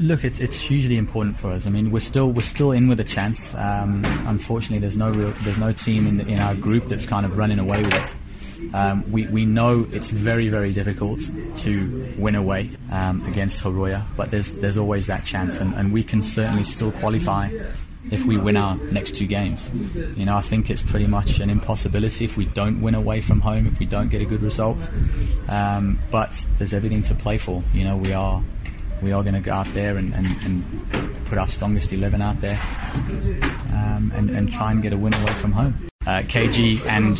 Look, it's it's hugely important for us. I mean, we're still we're still in with a chance. Um, unfortunately, there's no real there's no team in the, in our group that's kind of running away with it. Um, we we know it's very very difficult to win away um, against Horoya, but there's there's always that chance, and, and we can certainly still qualify if we win our next two games. You know, I think it's pretty much an impossibility if we don't win away from home, if we don't get a good result. Um, but there's everything to play for. You know, we are we are going to go out there and, and, and, put our strongest 11 out there um, and, and, try and get a win away from home. Uh, KG and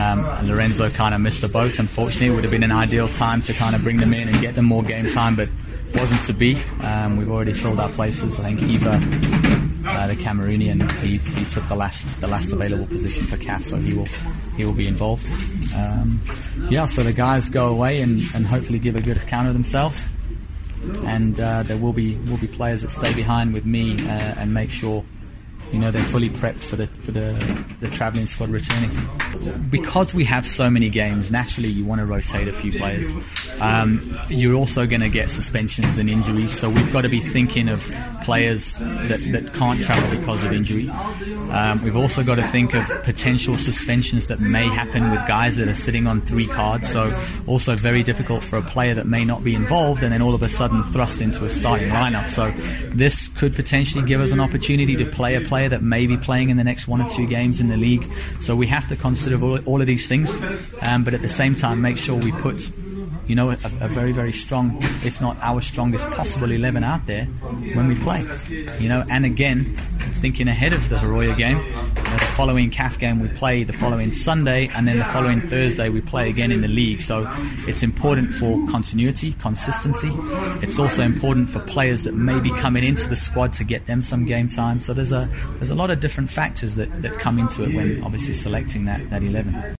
um, Lorenzo kind of missed the boat. Unfortunately, it would have been an ideal time to kind of bring them in and get them more game time, but wasn't to be. Um, we've already filled our places. I think Eva, uh, the Cameroonian, he, he took the last the last available position for CAF, so he will he will be involved. Um, yeah, so the guys go away and, and hopefully give a good account of themselves and uh, there will be will be players that stay behind with me uh, and make sure you know they're fully prepped for the for the, the travelling squad returning. Because we have so many games, naturally you want to rotate a few players. Um, you're also going to get suspensions and injuries, so we've got to be thinking of players that, that can't travel because of injury. Um, we've also got to think of potential suspensions that may happen with guys that are sitting on three cards. So also very difficult for a player that may not be involved and then all of a sudden thrust into a starting lineup. So this could potentially give us an opportunity to play a player that may be playing in the next one or two games in the league. So we have to consider all, all of these things, um, but at the same time make sure we put you know, a, a, very, very strong, if not our strongest possible 11 out there when we play. You know, and again, thinking ahead of the Horoya game, the following CAF game we play the following Sunday, and then the following Thursday we play again in the league. So it's important for continuity, consistency. It's also important for players that may be coming into the squad to get them some game time. So there's a there's a lot of different factors that, that come into it when obviously selecting that, that 11.